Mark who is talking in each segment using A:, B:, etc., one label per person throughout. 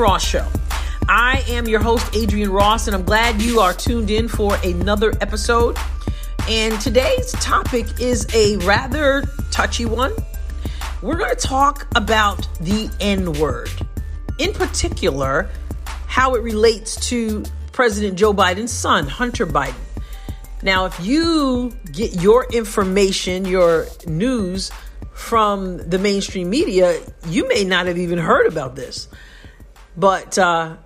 A: Ross Show. I am your host, Adrienne Ross, and I'm glad you are tuned in for another episode. And today's topic is a rather touchy one. We're going to talk about the N word, in particular, how it relates to President Joe Biden's son, Hunter Biden. Now, if you get your information, your news from the mainstream media, you may not have even heard about this. But uh,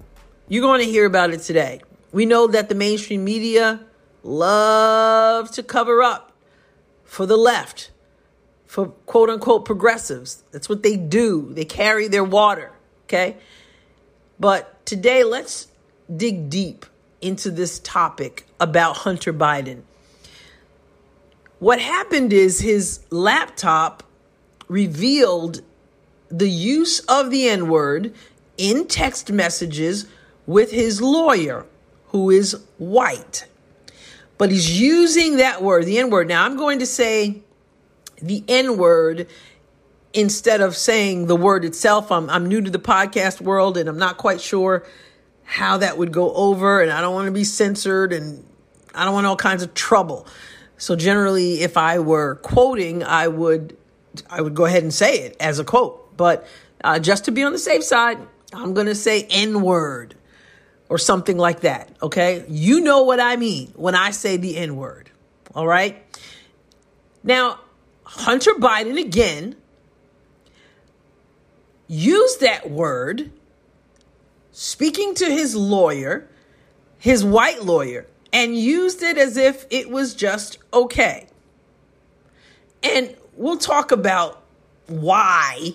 A: you're going to hear about it today. We know that the mainstream media love to cover up for the left, for quote unquote progressives. That's what they do. They carry their water, okay? But today, let's dig deep into this topic about Hunter Biden. What happened is his laptop revealed the use of the N word in text messages with his lawyer, who is white. But he's using that word, the N word. Now, I'm going to say the N word instead of saying the word itself. I'm, I'm new to the podcast world and I'm not quite sure how that would go over, and I don't want to be censored and I don't want all kinds of trouble. So generally, if I were quoting, I would I would go ahead and say it as a quote. But uh, just to be on the safe side, I'm going to say N word or something like that. Okay, you know what I mean when I say the N word. All right. Now, Hunter Biden again used that word speaking to his lawyer, his white lawyer, and used it as if it was just okay. And we'll talk about why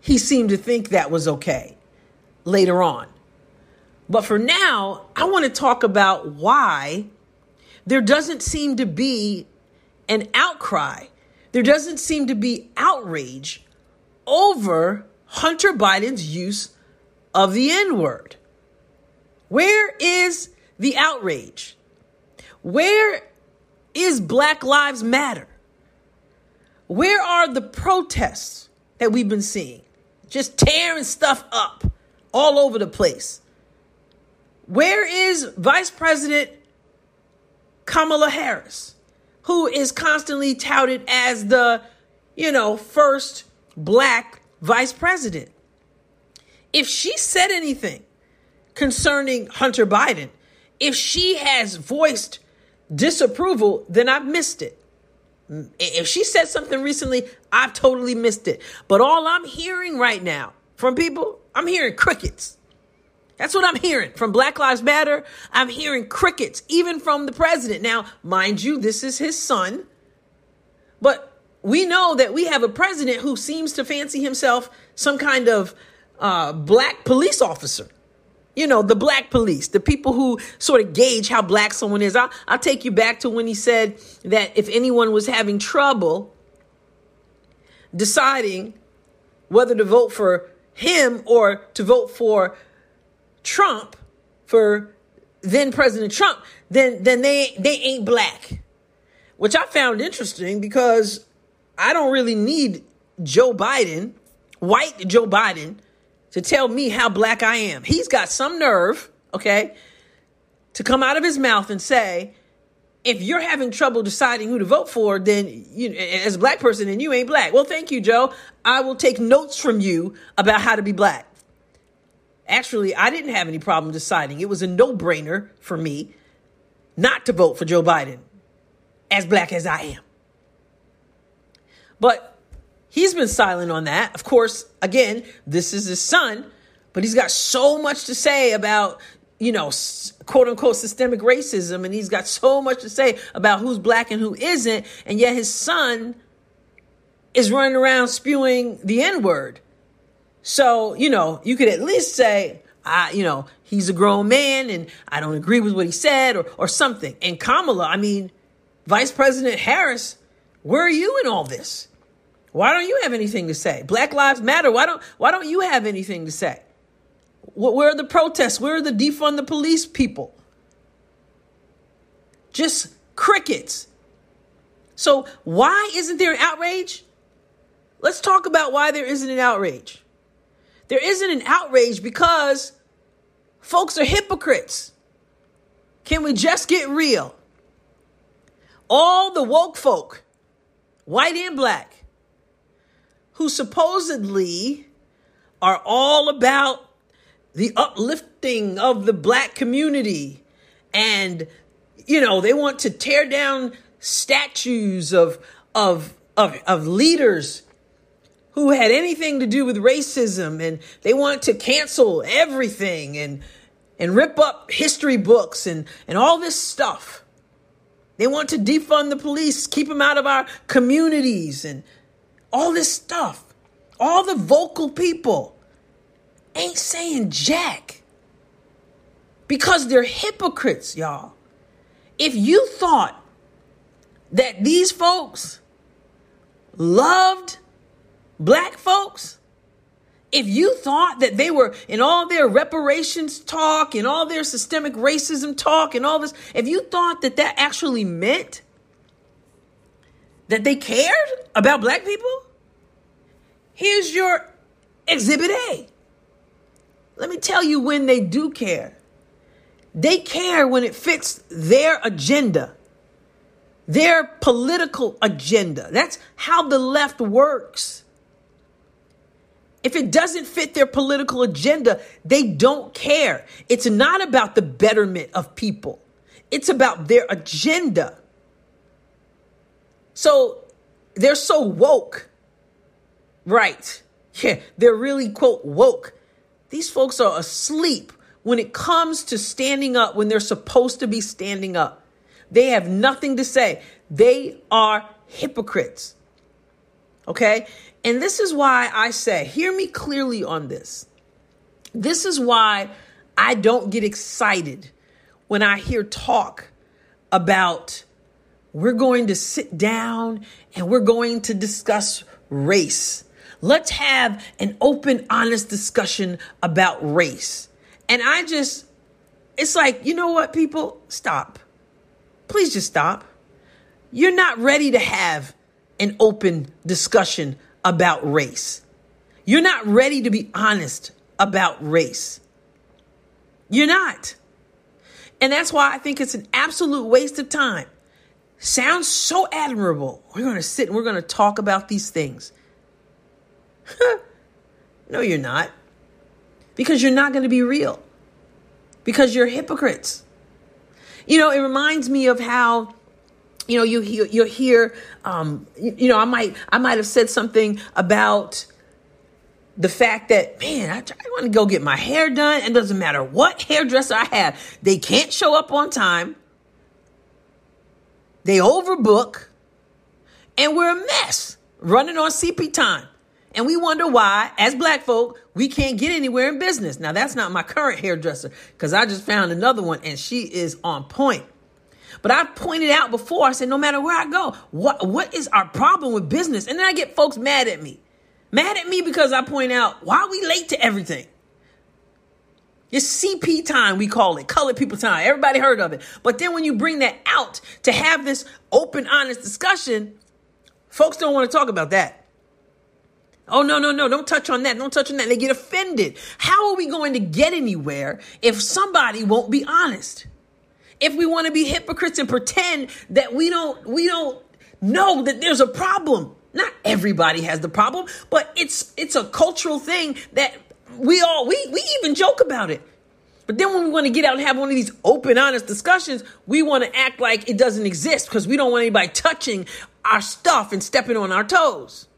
A: he seemed to think that was okay later on. But for now, I want to talk about why there doesn't seem to be an outcry. There doesn't seem to be outrage over Hunter Biden's use of the N word. Where is the outrage? Where is Black Lives Matter? Where are the protests that we've been seeing? Just tearing stuff up all over the place. Where is Vice President Kamala Harris, who is constantly touted as the, you know, first black vice president? If she said anything concerning Hunter Biden, if she has voiced disapproval, then I've missed it. If she said something recently, I've totally missed it. But all I'm hearing right now from people, I'm hearing crickets. That's what I'm hearing from Black Lives Matter. I'm hearing crickets, even from the president. Now, mind you, this is his son. But we know that we have a president who seems to fancy himself some kind of uh, black police officer. You know, the black police, the people who sort of gauge how black someone is. I'll, I'll take you back to when he said that if anyone was having trouble deciding whether to vote for him or to vote for Trump, for then President Trump, then then they they ain't black. Which I found interesting because I don't really need Joe Biden, white Joe Biden, to tell me how black I am. He's got some nerve, okay, to come out of his mouth and say, if you're having trouble deciding who to vote for, then you, as a black person, then you ain't black. Well, thank you, Joe. I will take notes from you about how to be black. Actually, I didn't have any problem deciding. It was a no brainer for me not to vote for Joe Biden, as black as I am. But He's been silent on that. Of course, again, this is his son, but he's got so much to say about, you know, quote unquote systemic racism. And he's got so much to say about who's black and who isn't. And yet his son is running around spewing the N word. So, you know, you could at least say, I, you know, he's a grown man and I don't agree with what he said or, or something. And Kamala, I mean, Vice President Harris, where are you in all this? Why don't you have anything to say? Black Lives Matter. Why don't Why don't you have anything to say? Where are the protests? Where are the defund the police people? Just crickets. So why isn't there an outrage? Let's talk about why there isn't an outrage. There isn't an outrage because folks are hypocrites. Can we just get real? All the woke folk, white and black, who supposedly are all about the uplifting of the black community. And you know they want to tear down statues of of of, of leaders who had anything to do with racism. And they want to cancel everything and and rip up history books and and all this stuff. They want to defund the police keep them out of our communities and all this stuff. All the vocal people ain't saying jack because they're hypocrites, y'all. If you thought that these folks loved black folks, if you thought that they were in all their reparations talk and all their systemic racism talk and all this, if you thought that that actually meant that they cared about black people, here's your exhibit A. Let me tell you when they do care. They care when it fits their agenda, their political agenda. That's how the left works. If it doesn't fit their political agenda, they don't care. It's not about the betterment of people, it's about their agenda. So they're so woke. Right. Yeah, they're really, quote, woke. These folks are asleep when it comes to standing up when they're supposed to be standing up. They have nothing to say. They are hypocrites. Okay? And this is why I say, hear me clearly on this. This is why I don't get excited when I hear talk about we're going to sit down and we're going to discuss race. Let's have an open, honest discussion about race. And I just, it's like, you know what, people? Stop. Please just stop. You're not ready to have an open discussion about race. You're not ready to be honest about race. You're not. And that's why I think it's an absolute waste of time. Sounds so admirable. We're going to sit and we're going to talk about these things. no, you're not. Because you're not going to be real because you're hypocrites. You know, it reminds me of how you know you you hear um, you, you, know I might I might have said something about the fact that man I, I want to go get my hair done and doesn't matter what hairdresser I have they can't show up on time they overbook and we're a mess running on CP time and we wonder why, as black folk, we can't get anywhere in business. Now, that's not my current hairdresser because I just found another one and she is on point. But I've pointed out before, I said, no matter where I go, what, what is our problem with business? And then I get folks mad at me. Mad at me because I point out, why are we late to everything? It's CP time, we call it, colored people time. Everybody heard of it. But then when you bring that out to have this open, honest discussion, folks don't want to talk about that. Oh, no, no, no, don't touch on that. Don't touch on that. They get offended. How are we going to get anywhere if somebody won't be honest? If we want to be hypocrites and pretend that we don't, we don't know that there's a problem. Not everybody has the problem, but it's, it's a cultural thing that we all, we, we even joke about it. But then when we want to get out and have one of these open, honest discussions, we want to act like it doesn't exist because we don't want anybody touching our stuff and stepping on our toes.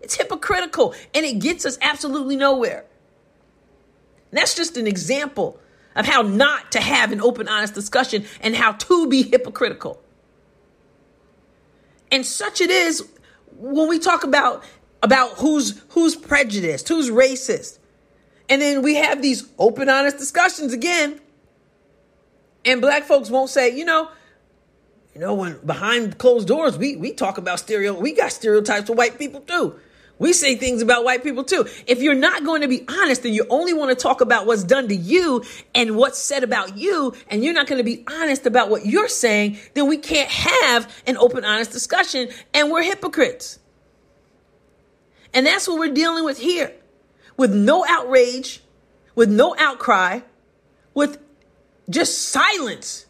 A: It's hypocritical and it gets us absolutely nowhere. that's just an example of how not to have an open, honest discussion and how to be hypocritical. And such it is when we talk about about who's who's prejudiced, who's racist. And then we have these open, honest discussions again. And black folks won't say, you know, you know, when behind closed doors, we we talk about stereo, we got stereotypes of white people too. We say things about white people too. If you're not going to be honest and you only want to talk about what's done to you and what's said about you, and you're not going to be honest about what you're saying, then we can't have an open, honest discussion and we're hypocrites. And that's what we're dealing with here. with no outrage, with no outcry, with just silence,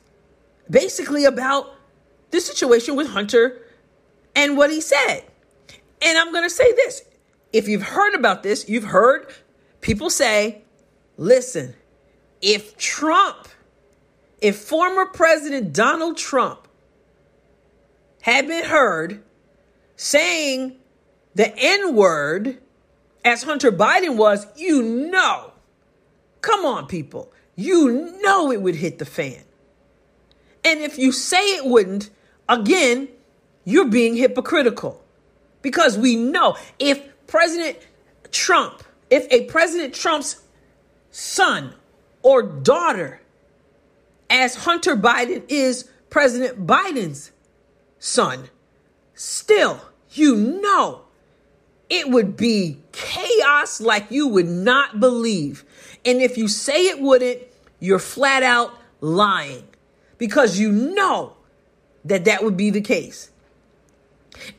A: basically about the situation with Hunter and what he said. And I'm going to say this if you've heard about this, you've heard people say, listen, if Trump, if former President Donald Trump had been heard saying the N word as Hunter Biden was, you know, come on, people, you know it would hit the fan. And if you say it wouldn't, again, you're being hypocritical. Because we know if President Trump, if a President Trump's son or daughter, as Hunter Biden is President Biden's son, still, you know, it would be chaos like you would not believe. And if you say it wouldn't, you're flat out lying because you know that that would be the case.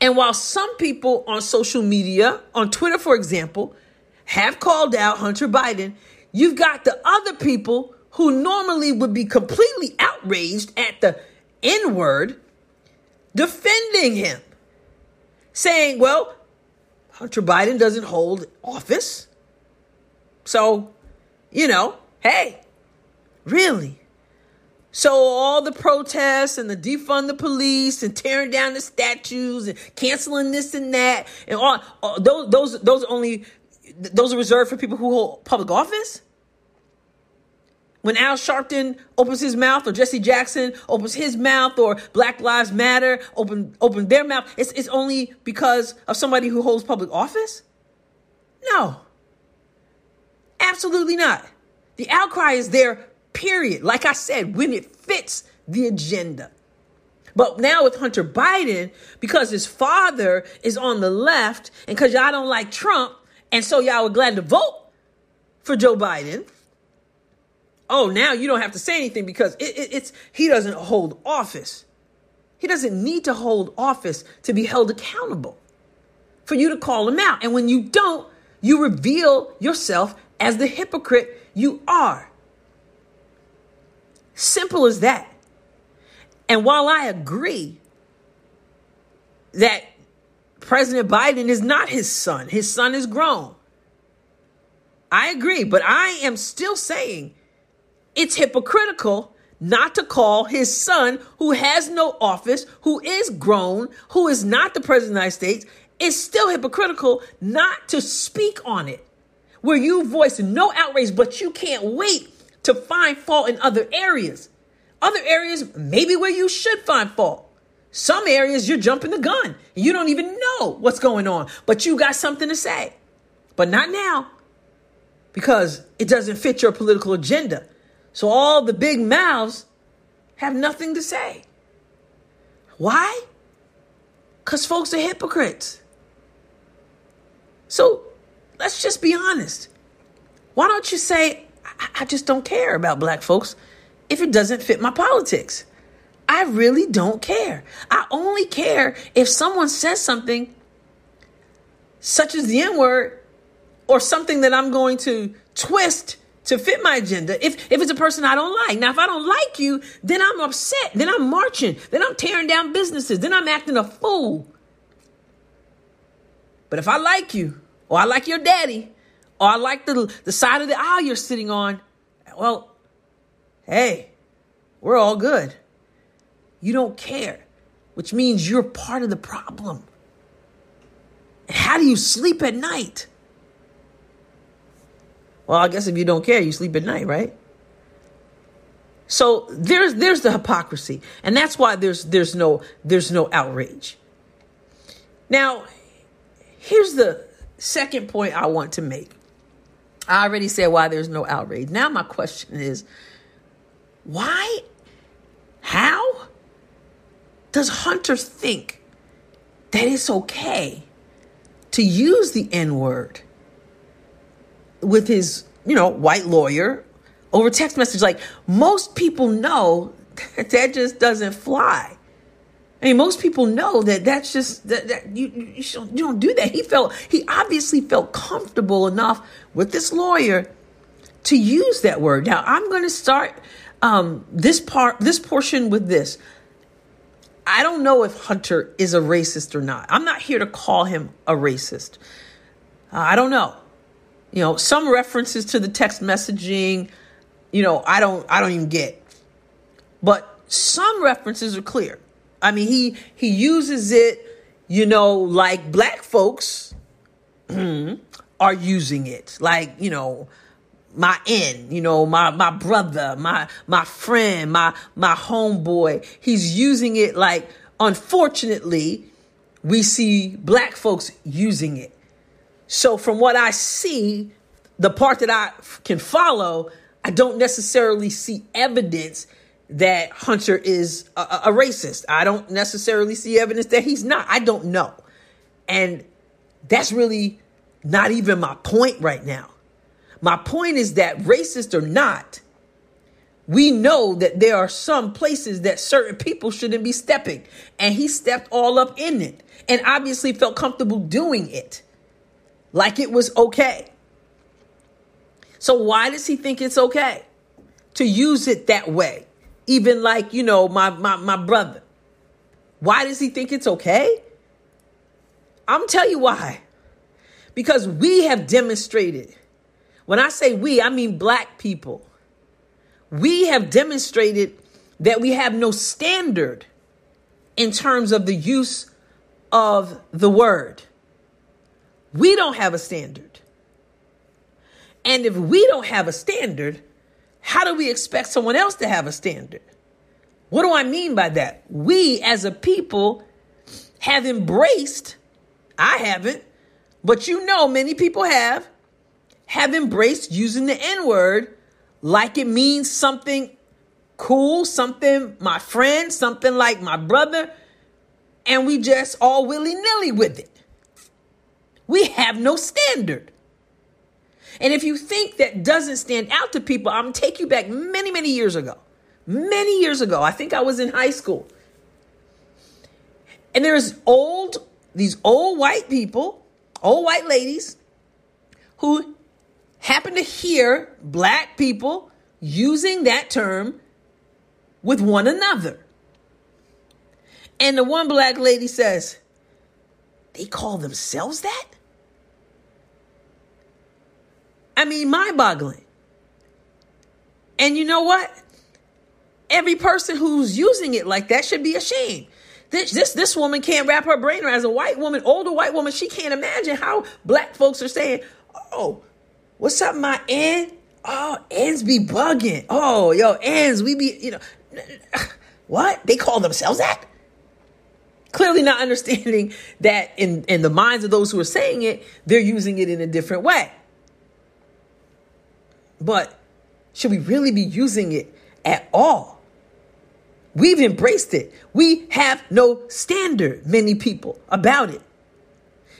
A: And while some people on social media, on Twitter, for example, have called out Hunter Biden, you've got the other people who normally would be completely outraged at the N word defending him, saying, well, Hunter Biden doesn't hold office. So, you know, hey, really? So all the protests and the defund the police and tearing down the statues and canceling this and that and all, all those those those only those are reserved for people who hold public office. When Al Sharpton opens his mouth, or Jesse Jackson opens his mouth, or Black Lives Matter open open their mouth, it's it's only because of somebody who holds public office. No, absolutely not. The outcry is there period. Like I said, when it fits the agenda. But now with Hunter Biden, because his father is on the left and because y'all don't like Trump, and so y'all were glad to vote for Joe Biden. Oh, now you don't have to say anything because it, it, it's he doesn't hold office. He doesn't need to hold office to be held accountable for you to call him out. And when you don't, you reveal yourself as the hypocrite you are. Simple as that. And while I agree that President Biden is not his son, his son is grown. I agree, but I am still saying it's hypocritical not to call his son, who has no office, who is grown, who is not the president of the United States, it's still hypocritical not to speak on it. Where you voice no outrage, but you can't wait to find fault in other areas. Other areas, maybe where you should find fault. Some areas you're jumping the gun. You don't even know what's going on, but you got something to say. But not now because it doesn't fit your political agenda. So all the big mouths have nothing to say. Why? Because folks are hypocrites. So let's just be honest. Why don't you say, I, just don't care about black folks if it doesn't fit my politics. I really don't care. I only care if someone says something such as the N word or something that I'm going to twist to fit my agenda if, if it's a person I don't like. Now, if I don't like you, then I'm upset. Then I'm marching. Then I'm tearing down businesses. Then I'm acting a fool. But if I like you, or I like your daddy, I like the, the side of the aisle you're sitting on, well, hey, we're all good. You don't care, which means you're part of the problem. And how do you sleep at night? Well, I guess if you don't care, you sleep at night, right? So there's there's the hypocrisy, and that's why there's there's no there's no outrage. Now, here's the second point I want to make. I already said why there's no outrage. Now, my question is why? How does Hunter think that it's okay to use the N word with his, you know, white lawyer over text message? Like most people know that just doesn't fly. I mean, most people know that that's just that, that you you, you don't do that. He felt he obviously felt comfortable enough with this lawyer to use that word. Now I'm going to start um, this part this portion with this. I don't know if Hunter is a racist or not. I'm not here to call him a racist. Uh, I don't know. You know, some references to the text messaging, you know, I don't I don't even get. But some references are clear. I mean, he he uses it, you know, like black folks are using it. Like, you know, my N, you know, my my brother, my my friend, my my homeboy. He's using it like unfortunately we see black folks using it. So from what I see, the part that I can follow, I don't necessarily see evidence that Hunter is a, a, racist. I don't necessarily see evidence that he's not. I don't know. And that's really not even my point right now. My point is that racist or not, we know that there are some places that certain people shouldn't be stepping. And he stepped all up in it and obviously felt comfortable doing it like it was okay. So, why does he think it's okay to use it that way? Even like, you know, my, my, my brother. Why does he think it's okay? I'm tell you why. Because we have demonstrated, when I say we, I mean black people. We have demonstrated that we have no standard in terms of the use of the word. We don't have a standard. And if we don't have a standard, how do we expect someone else to have a standard? What do I mean by that? We as a people have embraced, I haven't, but you know many people have, have embraced using the N word like it means something cool, something my friend, something like my brother, and we just all willy nilly with it. We have no standard. And if you think that doesn't stand out to people, I'm gonna take you back many, many years ago. Many years ago, I think I was in high school. And there's old, these old white people, old white ladies, who happen to hear black people using that term with one another. And the one black lady says, They call themselves that? I mean, mind boggling. And you know what? Every person who's using it like that should be ashamed. This, this, this woman can't wrap her brain around. As a white woman, older white woman, she can't imagine how black folks are saying, oh, what's up, my N? Oh, ends be bugging. Oh, yo, ends, we be, you know, what? They call themselves that? Clearly not understanding that in, in the minds of those who are saying it, they're using it in a different way. But should we really be using it at all? We've embraced it. We have no standard, many people, about it.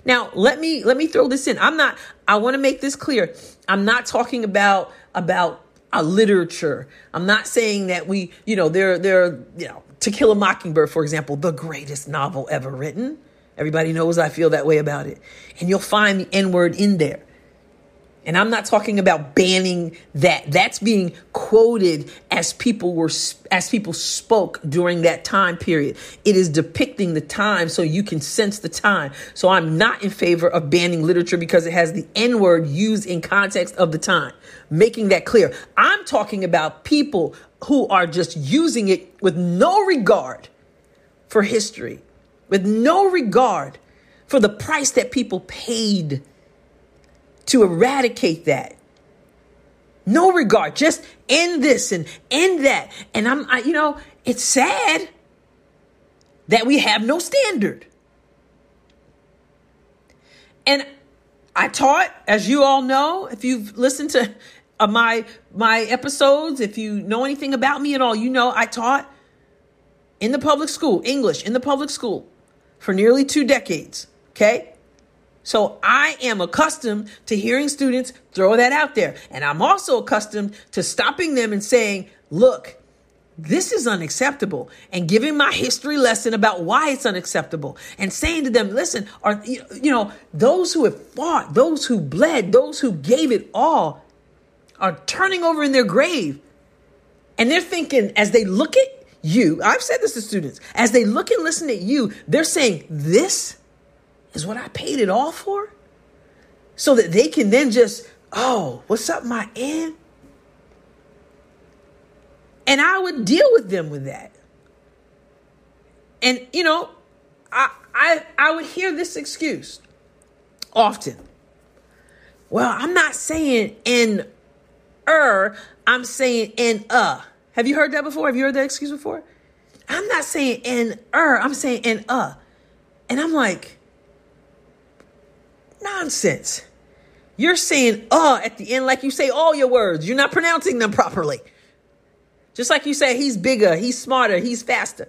A: Now, let me let me throw this in. I'm not I want to make this clear. I'm not talking about about a literature. I'm not saying that we, you know, there there you know, To Kill a Mockingbird, for example, the greatest novel ever written. Everybody knows I feel that way about it. And you'll find the N word in there. And I'm not talking about banning that. That's being quoted as people were as people spoke during that time period. It is depicting the time so you can sense the time. So I'm not in favor of banning literature because it has the N-word used in context of the time. Making that clear. I'm talking about people who are just using it with no regard for history, with no regard for the price that people paid to eradicate that. No regard, just end this and end that. And I'm, I, you know, it's sad that we have no standard. And I taught, as you all know, if you've listened to uh, my my episodes, if you know anything about me at all, you know I taught in the public school, English in the public school for nearly two decades. Okay? So I am accustomed to hearing students throw that out there. And I'm also accustomed to stopping them and saying, look, this is unacceptable and giving my history lesson about why it's unacceptable and saying to them listen are you know those who have fought those who bled those who gave it all are turning over in their grave and they're thinking as they look at you i've said this to students as they look and listen at you they're saying this is what i paid it all for so that they can then just oh what's up my end and I would deal with them with that. And you know, I I I would hear this excuse often. Well, I'm not saying in er, I'm saying in uh. Have you heard that before? Have you heard that excuse before? I'm not saying in er, I'm saying in uh. And I'm like, nonsense. You're saying uh at the end like you say all your words. You're not pronouncing them properly. Just like you say, he's bigger, he's smarter, he's faster.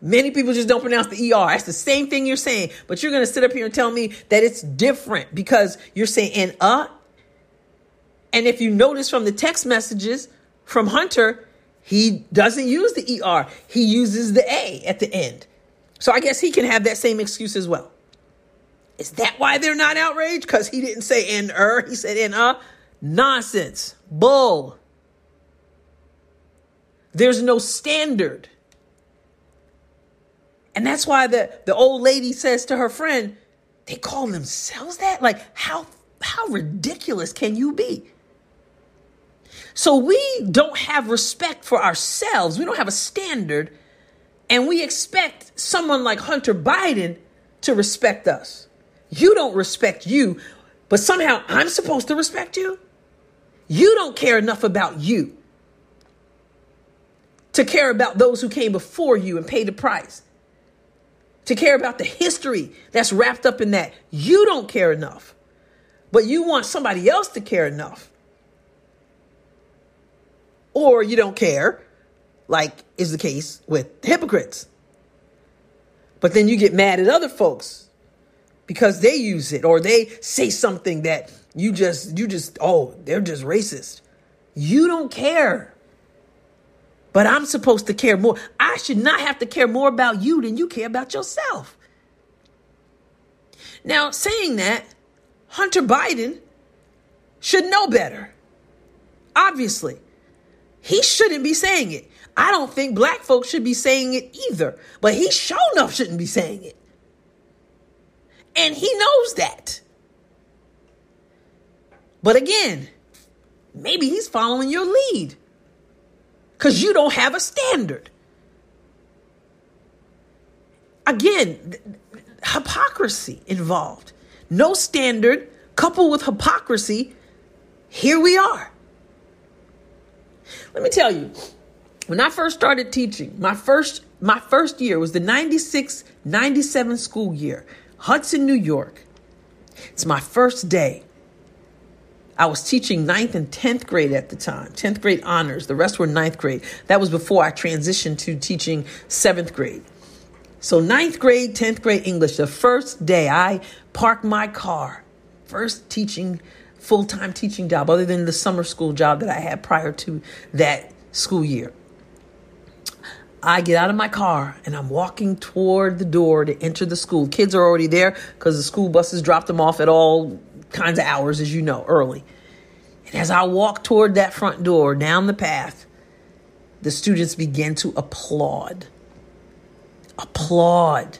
A: Many people just don't pronounce the ER. That's the same thing you're saying, but you're going to sit up here and tell me that it's different because you're saying and uh. And if you notice from the text messages from Hunter, he doesn't use the ER, he uses the A at the end. So I guess he can have that same excuse as well. Is that why they're not outraged? Because he didn't say in er, he said in uh. Nonsense. Bull. There's no standard. And that's why the, the old lady says to her friend, they call themselves that? Like, how, how ridiculous can you be? So we don't have respect for ourselves. We don't have a standard. And we expect someone like Hunter Biden to respect us. You don't respect you, but somehow I'm supposed to respect you? You don't care enough about you to care about those who came before you and paid the price, to care about the history that's wrapped up in that. You don't care enough, but you want somebody else to care enough. Or you don't care, like is the case with hypocrites. But then you get mad at other folks because they use it or they say something that you just, you just, oh, they're just racist. You don't care but I'm supposed to care more. I should not have to care more about you than you care about yourself. Now, saying that, Hunter Biden should know better. Obviously, he shouldn't be saying it. I don't think black folks should be saying it either, but he sure enough shouldn't be saying it. And he knows that. But again, maybe he's following your lead because you don't have a standard. Again, hypocrisy involved. No standard coupled with hypocrisy. Here we are. Let me tell you, when I first started teaching, my first my first year was the 96 97 school year, Hudson, New York. It's my first day. I was teaching ninth and 10th grade at the time, 10th grade honors. The rest were ninth grade. That was before I transitioned to teaching seventh grade. So, ninth grade, 10th grade English, the first day I parked my car, first teaching, full time teaching job, other than the summer school job that I had prior to that school year. I get out of my car and I'm walking toward the door to enter the school. Kids are already there because the school buses dropped them off at all kinds of hours, as you know, early. And as I walk toward that front door down the path, the students begin to applaud. Applaud.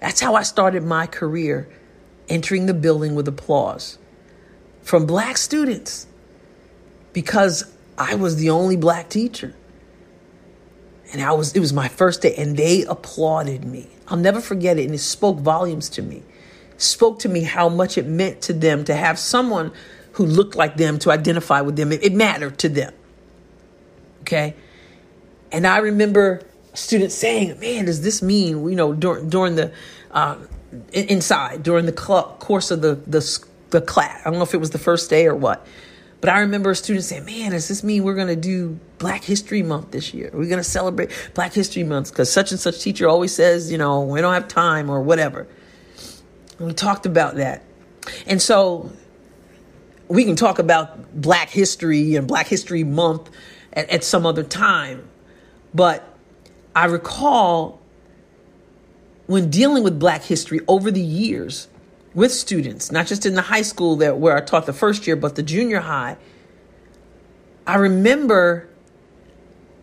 A: That's how I started my career, entering the building with applause from black students because I was the only black teacher. And I was it was my first day and they applauded me. I'll never forget it and it spoke volumes to me spoke to me how much it meant to them to have someone who looked like them to identify with them. It, it mattered to them. Okay. And I remember students saying, man, does this mean, you know, during, during the, uh, inside, during the cl- course of the, the, the class. I don't know if it was the first day or what. But I remember a student saying, man, does this mean we're going to do Black History Month this year? We're going to celebrate Black History Month because such and such teacher always says, you know, we don't have time or whatever. We talked about that. And so we can talk about Black history and Black History Month at, at some other time. But I recall when dealing with black history over the years with students, not just in the high school that where I taught the first year, but the junior high, I remember,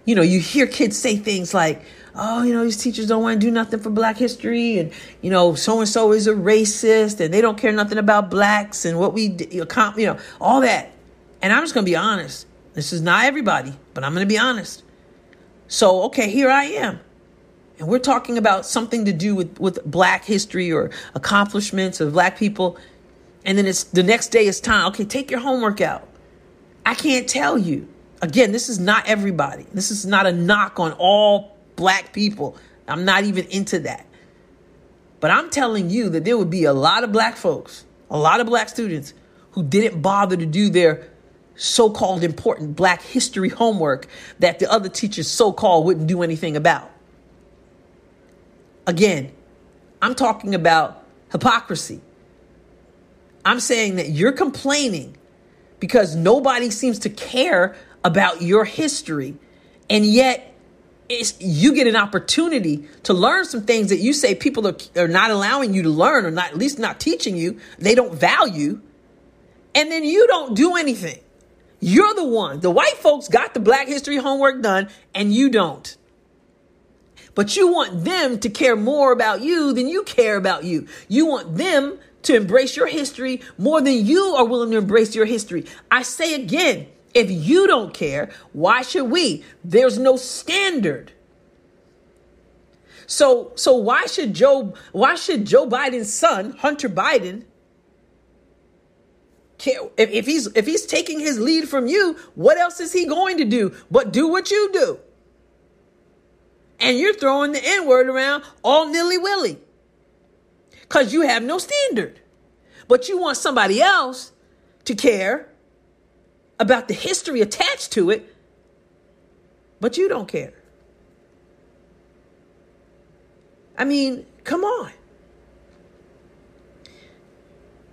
A: you know, you hear kids say things like, oh, you know, these teachers don't want to do nothing for black history. And, you know, so and so is a racist and they don't care nothing about blacks and what we, you know, all that. And I'm just going to be honest. This is not everybody, but I'm going to be honest. So, okay, here I am. And we're talking about something to do with, with black history or accomplishments of black people. And then it's the next day it's time. Okay, take your homework out. I can't tell you. Again, this is not everybody. This is not a knock on all black people. I'm not even into that. But I'm telling you that there would be a lot of black folks, a lot of black students who didn't bother to do their so called important black history homework that the other teachers so called wouldn't do anything about. Again, I'm talking about hypocrisy. I'm saying that you're complaining because nobody seems to care about your history, and yet you get an opportunity to learn some things that you say people are, are not allowing you to learn or not at least not teaching you. They don't value and then you don't do anything. You're the one. The white folks got the black history homework done and you don't but you want them to care more about you than you care about you you want them to embrace your history more than you are willing to embrace your history i say again if you don't care, why should we? There's no standard. So so why should Joe why should Joe Biden's son, Hunter Biden, care if, if he's if he's taking his lead from you, what else is he going to do but do what you do? And you're throwing the N-word around all nilly-willy. Because you have no standard. But you want somebody else to care about the history attached to it, but you don't care. I mean, come on.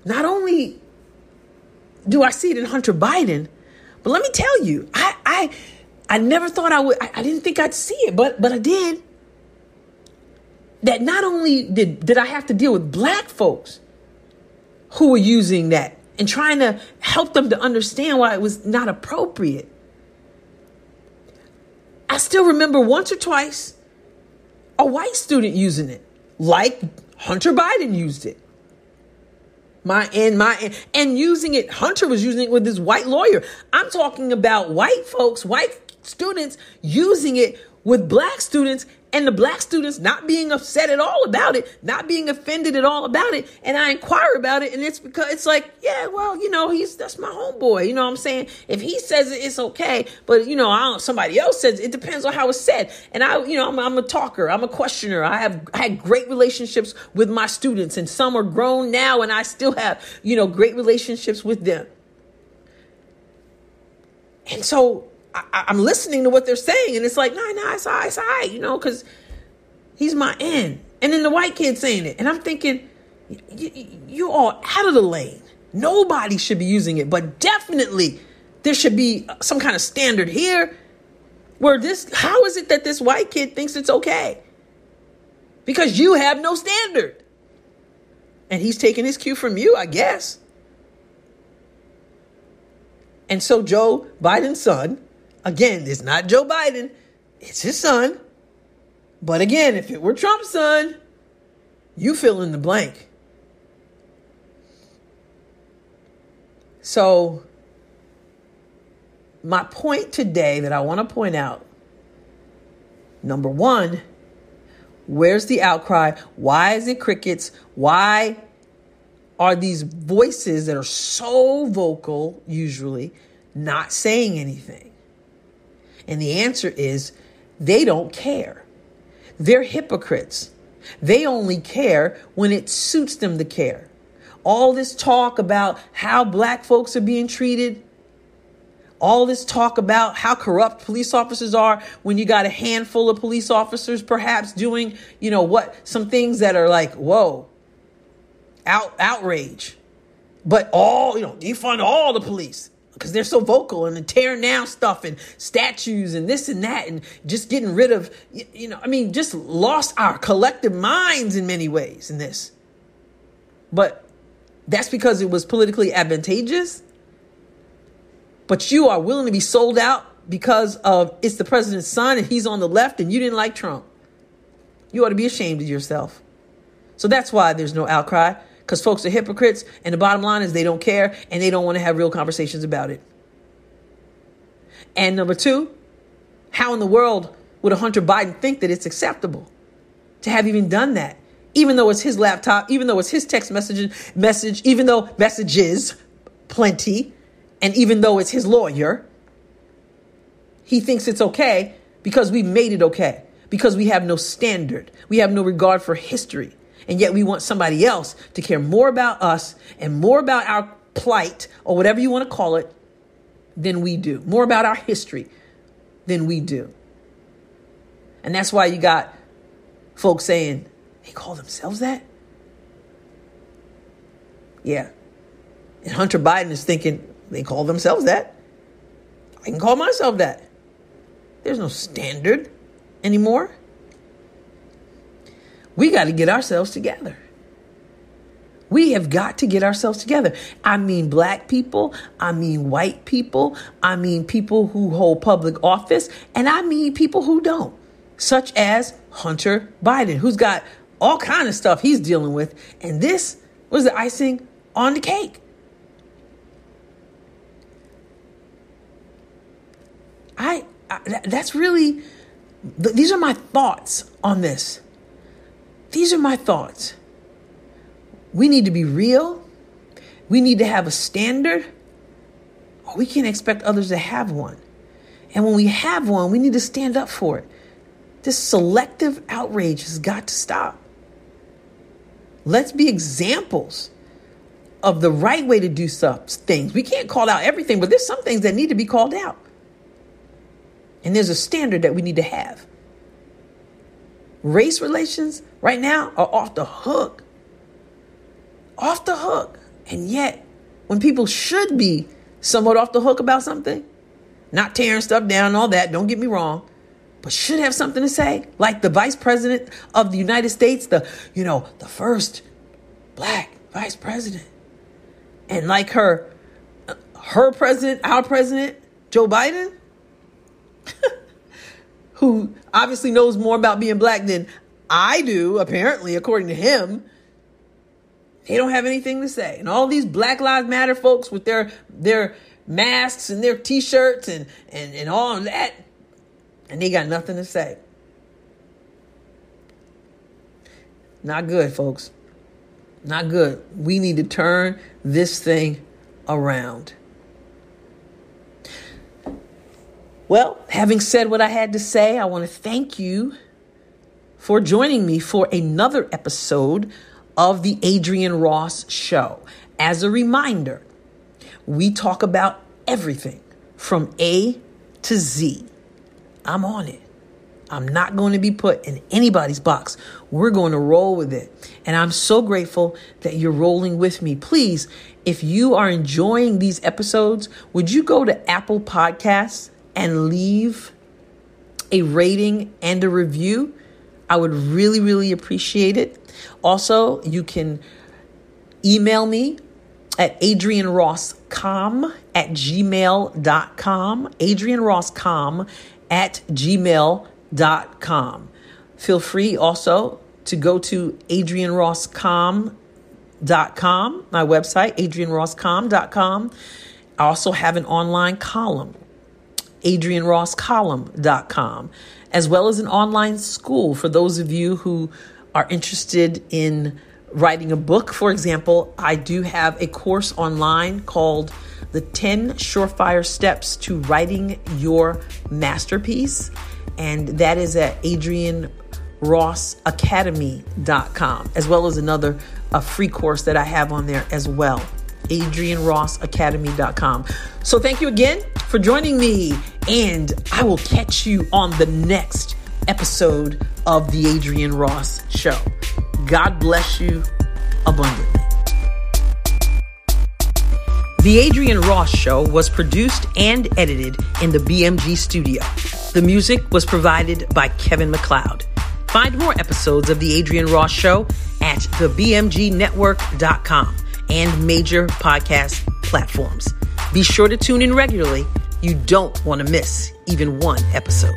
A: Not only do I see it in Hunter Biden, but let me tell you, I I I never thought I would I, I didn't think I'd see it, but but I did. That not only did did I have to deal with black folks who were using that and trying to help them to understand why it was not appropriate. I still remember once or twice a white student using it, like Hunter Biden used it. My and my and using it, Hunter was using it with his white lawyer. I'm talking about white folks, white students using it with black students and the black students not being upset at all about it, not being offended at all about it. And I inquire about it, and it's because it's like, yeah, well, you know, he's that's my homeboy. You know what I'm saying? If he says it, it's okay. But you know, I don't, somebody else says it, it depends on how it's said. And I, you know, I'm, I'm a talker, I'm a questioner. I have I had great relationships with my students, and some are grown now, and I still have, you know, great relationships with them. And so I, am listening to what they're saying, and it's like, nah, nah, it's all right, it's all right, you know, because he's my end. And then the white kid saying it, and I'm thinking, you're all out of the lane. Nobody should be using it, but definitely there should be some kind of standard here where this, how is it that this white kid thinks it's okay? Because you have no standard. And he's taking his cue from you, I guess. And so Joe Biden's son Again, it's not Joe Biden, it's his son. But again, if it were Trump's son, you fill in the blank. So, my point today that I want to point out number one, where's the outcry? Why is it crickets? Why are these voices that are so vocal, usually, not saying anything? And the answer is they don't care. They're hypocrites. They only care when it suits them to care. All this talk about how black folks are being treated, all this talk about how corrupt police officers are when you got a handful of police officers perhaps doing, you know, what some things that are like, whoa, out outrage. But all, you know, defund all the police. Because they're so vocal and tearing down stuff and statues and this and that and just getting rid of you know i mean just lost our collective minds in many ways in this. But that's because it was politically advantageous. But you are willing to be sold out because of it's the president's son and he's on the left and you didn't like trump. You ought to be ashamed of yourself. So that's why there's no outcry because folks are hypocrites. And the bottom line is they don't care and they don't want to have real conversations about it. And number two, how in the world would a Hunter Biden think that it's acceptable to have even done that? Even though it's his laptop, even though it's his text message, message, even though messages plenty, and even though it's his lawyer, he thinks it's okay because we made it okay, because we have no standard, we have no regard for history. And yet we want somebody else to care more about us and more about our plight or whatever you want to call it than we do, more about our history than we do. And that's why you got folks saying, they call themselves that? Yeah. And Hunter Biden is thinking, they call themselves that. I can call myself that. There's no standard anymore. We got to get ourselves together. We have got to get ourselves together. I mean, black people, I mean, white people, I mean, people who hold public office, and I mean, people who don't, such as Hunter Biden, who's got all kind of stuff he's dealing with. And this was the icing on the cake. I, I that's really, these are my thoughts on this. These are my thoughts. We need to be real. We need to have a standard. We can't expect others to have one. And when we have one, we need to stand up for it. This selective outrage has got to stop. Let's be examples of the right way to do some things. We can't call out everything, but there's some things that need to be called out. And there's a standard that we need to have. Race relations right now are off the hook. Off the hook. And yet, when people should be somewhat off the hook about something, not tearing stuff down all that, don't get me wrong, but should have something to say, like the vice president of the United States, the, you know, the first black vice president. And like her, her president, our president, Joe Biden, who obviously knows more about being black than I do, apparently, according to him. They don't have anything to say. And all these Black Lives Matter folks with their their masks and their t-shirts and, and, and all of that, and they got nothing to say. Not good, folks. Not good. We need to turn this thing around. Well, having said what I had to say, I want to thank you for joining me for another episode of the Adrienne Ross Show. As a reminder, we talk about everything from A to Z. I'm on it. I'm not going to be put in anybody's box. We're going to roll with it. And I'm so grateful that you're rolling with me. Please, if you are enjoying these episodes, would you go to Apple Podcasts and leave a rating and a review, I would really, really appreciate it. Also, you can email me at adriennerosscom at gmail.com. adriennerosscom at gmail.com. Feel free also to go to adriennerosscom.com, my website, adriennerosscom.com. I also have an online column adriennerosscolumn.com, as well as an online school for those of you who are interested in writing a book. For example, I do have a course online called The 10 Surefire Steps to Writing Your Masterpiece, and that is at adriennerossacademy.com, as well as another a free course that I have on there as well adriennerossacademy.com. So thank you again for joining me, and I will catch you on the next episode of The Adrienne Ross Show. God bless you abundantly. The Adrienne Ross Show was produced and edited in the BMG studio. The music was provided by Kevin MacLeod. Find more episodes of The Adrienne Ross Show at thebmgnetwork.com and major podcast platforms. Be sure to tune in regularly. You don't want to miss even one episode.